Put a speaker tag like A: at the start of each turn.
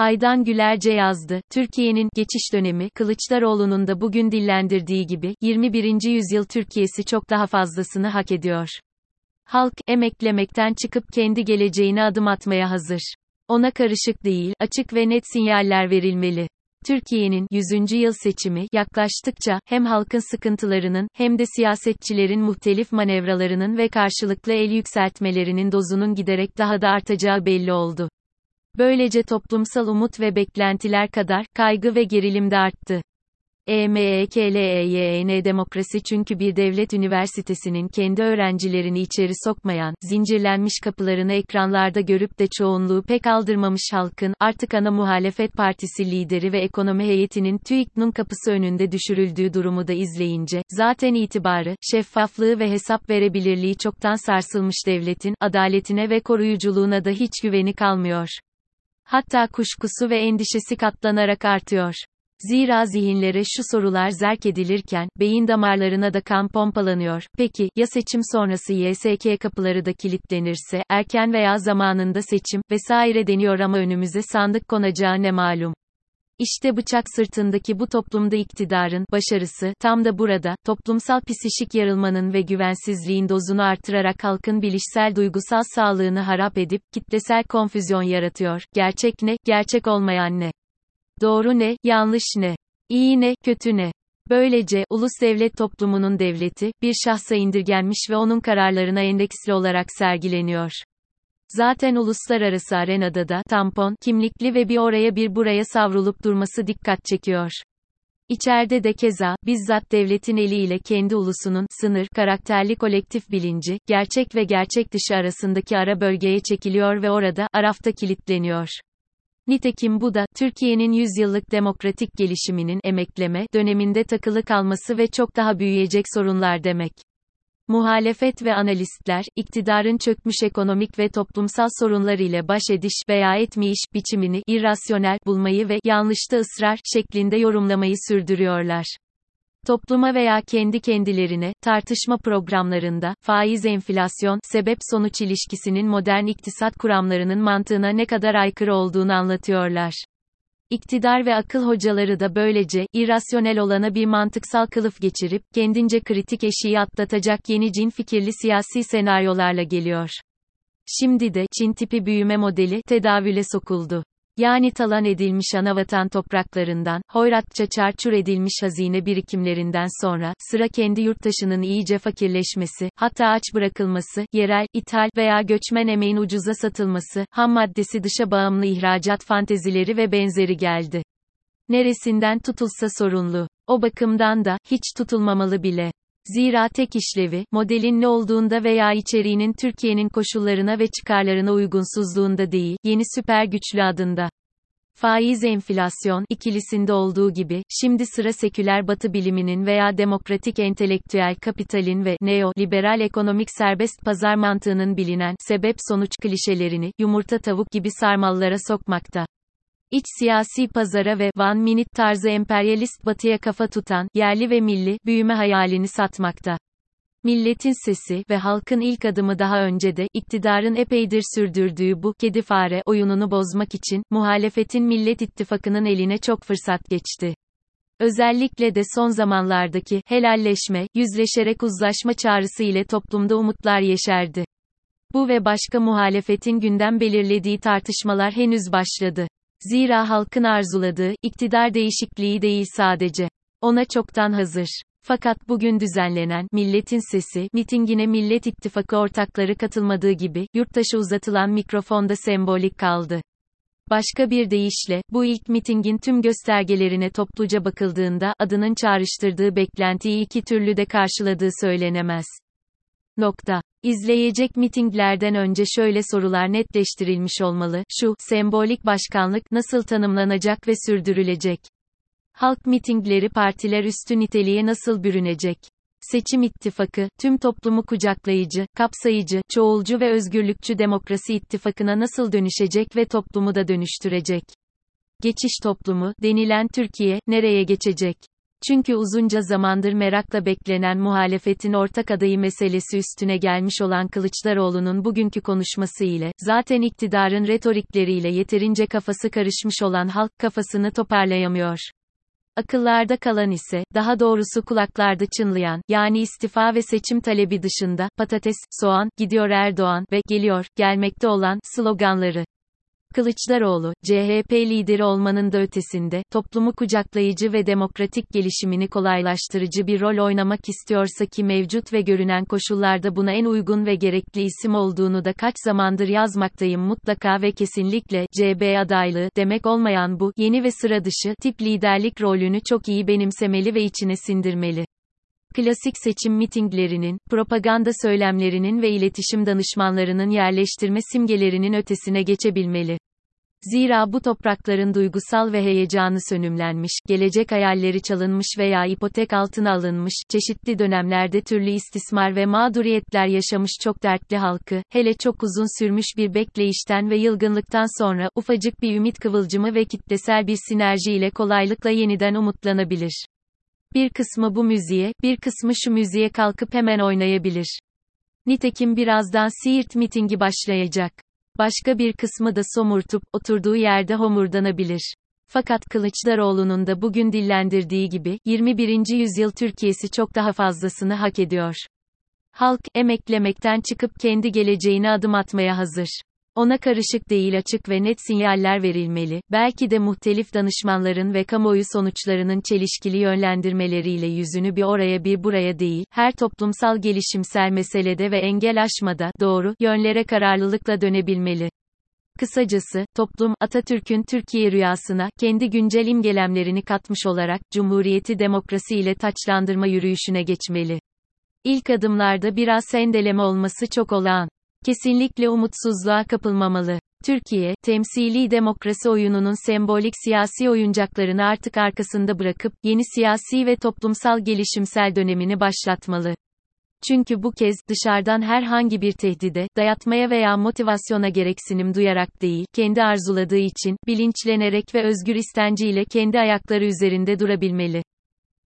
A: Aydan Gülerce yazdı. Türkiye'nin geçiş dönemi, Kılıçdaroğlu'nun da bugün dillendirdiği gibi, 21. yüzyıl Türkiye'si çok daha fazlasını hak ediyor. Halk, emeklemekten çıkıp kendi geleceğine adım atmaya hazır. Ona karışık değil, açık ve net sinyaller verilmeli. Türkiye'nin 100. yıl seçimi yaklaştıkça hem halkın sıkıntılarının hem de siyasetçilerin muhtelif manevralarının ve karşılıklı el yükseltmelerinin dozunun giderek daha da artacağı belli oldu. Böylece toplumsal umut ve beklentiler kadar kaygı ve gerilim de arttı. EMEKLEYN demokrasi çünkü bir devlet üniversitesinin kendi öğrencilerini içeri sokmayan, zincirlenmiş kapılarını ekranlarda görüp de çoğunluğu pek aldırmamış halkın, artık ana muhalefet partisi lideri ve ekonomi heyetinin TÜİK'nun kapısı önünde düşürüldüğü durumu da izleyince, zaten itibarı, şeffaflığı ve hesap verebilirliği çoktan sarsılmış devletin, adaletine ve koruyuculuğuna da hiç güveni kalmıyor. Hatta kuşkusu ve endişesi katlanarak artıyor. Zira zihinlere şu sorular zerk edilirken, beyin damarlarına da kan pompalanıyor. Peki, ya seçim sonrası YSK kapıları da kilitlenirse, erken veya zamanında seçim, vesaire deniyor ama önümüze sandık konacağı ne malum. İşte bıçak sırtındaki bu toplumda iktidarın başarısı tam da burada, toplumsal psişik yarılmanın ve güvensizliğin dozunu artırarak halkın bilişsel duygusal sağlığını harap edip kitlesel konfüzyon yaratıyor. Gerçek ne, gerçek olmayan ne? Doğru ne, yanlış ne? İyi ne, kötü ne? Böylece, ulus devlet toplumunun devleti, bir şahsa indirgenmiş ve onun kararlarına endeksli olarak sergileniyor. Zaten uluslararası arenada da, tampon, kimlikli ve bir oraya bir buraya savrulup durması dikkat çekiyor. İçeride de keza, bizzat devletin eliyle kendi ulusunun, sınır, karakterli kolektif bilinci, gerçek ve gerçek dışı arasındaki ara bölgeye çekiliyor ve orada, arafta kilitleniyor. Nitekim bu da, Türkiye'nin yüzyıllık demokratik gelişiminin emekleme döneminde takılı kalması ve çok daha büyüyecek sorunlar demek. Muhalefet ve analistler, iktidarın çökmüş ekonomik ve toplumsal sorunlar ile baş ediş veya etmeyiş biçimini irrasyonel bulmayı ve yanlışta ısrar şeklinde yorumlamayı sürdürüyorlar. Topluma veya kendi kendilerine, tartışma programlarında, faiz enflasyon, sebep-sonuç ilişkisinin modern iktisat kuramlarının mantığına ne kadar aykırı olduğunu anlatıyorlar. İktidar ve akıl hocaları da böylece, irrasyonel olana bir mantıksal kılıf geçirip, kendince kritik eşiği atlatacak yeni cin fikirli siyasi senaryolarla geliyor. Şimdi de, Çin tipi büyüme modeli, tedavüle sokuldu. Yani talan edilmiş anavatan topraklarından, hoyratça çarçur edilmiş hazine birikimlerinden sonra, sıra kendi yurttaşının iyice fakirleşmesi, hatta aç bırakılması, yerel, ithal veya göçmen emeğin ucuza satılması, ham maddesi dışa bağımlı ihracat fantezileri ve benzeri geldi. Neresinden tutulsa sorunlu. O bakımdan da, hiç tutulmamalı bile. Zira tek işlevi, modelin ne olduğunda veya içeriğinin Türkiye'nin koşullarına ve çıkarlarına uygunsuzluğunda değil, yeni süper güçlü adında. Faiz enflasyon ikilisinde olduğu gibi, şimdi sıra seküler batı biliminin veya demokratik entelektüel kapitalin ve neo-liberal ekonomik serbest pazar mantığının bilinen sebep-sonuç klişelerini yumurta tavuk gibi sarmallara sokmakta. İç siyasi pazara ve one minute tarzı emperyalist batıya kafa tutan, yerli ve milli, büyüme hayalini satmakta. Milletin sesi ve halkın ilk adımı daha önce de, iktidarın epeydir sürdürdüğü bu, kedi fare, oyununu bozmak için, muhalefetin Millet İttifakı'nın eline çok fırsat geçti. Özellikle de son zamanlardaki, helalleşme, yüzleşerek uzlaşma çağrısı ile toplumda umutlar yeşerdi. Bu ve başka muhalefetin gündem belirlediği tartışmalar henüz başladı. Zira halkın arzuladığı, iktidar değişikliği değil sadece. Ona çoktan hazır. Fakat bugün düzenlenen Milletin Sesi mitingine Millet İttifakı ortakları katılmadığı gibi yurttaşa uzatılan mikrofonda sembolik kaldı. Başka bir deyişle, bu ilk mitingin tüm göstergelerine topluca bakıldığında adının çağrıştırdığı beklentiyi iki türlü de karşıladığı söylenemez. Nokta. İzleyecek mitinglerden önce şöyle sorular netleştirilmiş olmalı. Şu, sembolik başkanlık nasıl tanımlanacak ve sürdürülecek? Halk mitingleri partiler üstü niteliğe nasıl bürünecek? Seçim ittifakı, tüm toplumu kucaklayıcı, kapsayıcı, çoğulcu ve özgürlükçü demokrasi ittifakına nasıl dönüşecek ve toplumu da dönüştürecek? Geçiş toplumu, denilen Türkiye, nereye geçecek? Çünkü uzunca zamandır merakla beklenen muhalefetin ortak adayı meselesi üstüne gelmiş olan Kılıçdaroğlu'nun bugünkü konuşması ile, zaten iktidarın retorikleriyle yeterince kafası karışmış olan halk kafasını toparlayamıyor. Akıllarda kalan ise, daha doğrusu kulaklarda çınlayan, yani istifa ve seçim talebi dışında, patates, soğan, gidiyor Erdoğan ve geliyor, gelmekte olan sloganları. Kılıçdaroğlu, CHP lideri olmanın da ötesinde, toplumu kucaklayıcı ve demokratik gelişimini kolaylaştırıcı bir rol oynamak istiyorsa ki mevcut ve görünen koşullarda buna en uygun ve gerekli isim olduğunu da kaç zamandır yazmaktayım mutlaka ve kesinlikle, CB adaylığı, demek olmayan bu, yeni ve sıra dışı, tip liderlik rolünü çok iyi benimsemeli ve içine sindirmeli klasik seçim mitinglerinin, propaganda söylemlerinin ve iletişim danışmanlarının yerleştirme simgelerinin ötesine geçebilmeli. Zira bu toprakların duygusal ve heyecanı sönümlenmiş, gelecek hayalleri çalınmış veya ipotek altına alınmış, çeşitli dönemlerde türlü istismar ve mağduriyetler yaşamış çok dertli halkı, hele çok uzun sürmüş bir bekleyişten ve yılgınlıktan sonra, ufacık bir ümit kıvılcımı ve kitlesel bir sinerji ile kolaylıkla yeniden umutlanabilir. Bir kısmı bu müziğe, bir kısmı şu müziğe kalkıp hemen oynayabilir. Nitekim birazdan Siirt mitingi başlayacak. Başka bir kısmı da somurtup, oturduğu yerde homurdanabilir. Fakat Kılıçdaroğlu'nun da bugün dillendirdiği gibi, 21. yüzyıl Türkiye'si çok daha fazlasını hak ediyor. Halk, emeklemekten çıkıp kendi geleceğine adım atmaya hazır. Ona karışık değil açık ve net sinyaller verilmeli, belki de muhtelif danışmanların ve kamuoyu sonuçlarının çelişkili yönlendirmeleriyle yüzünü bir oraya bir buraya değil, her toplumsal gelişimsel meselede ve engel aşmada, doğru, yönlere kararlılıkla dönebilmeli. Kısacası, toplum, Atatürk'ün Türkiye rüyasına, kendi güncel imgelemlerini katmış olarak, Cumhuriyeti demokrasi ile taçlandırma yürüyüşüne geçmeli. İlk adımlarda biraz sendeleme olması çok olağan. Kesinlikle umutsuzluğa kapılmamalı. Türkiye, temsili demokrasi oyununun sembolik siyasi oyuncaklarını artık arkasında bırakıp, yeni siyasi ve toplumsal gelişimsel dönemini başlatmalı. Çünkü bu kez, dışarıdan herhangi bir tehdide, dayatmaya veya motivasyona gereksinim duyarak değil, kendi arzuladığı için, bilinçlenerek ve özgür istenciyle kendi ayakları üzerinde durabilmeli.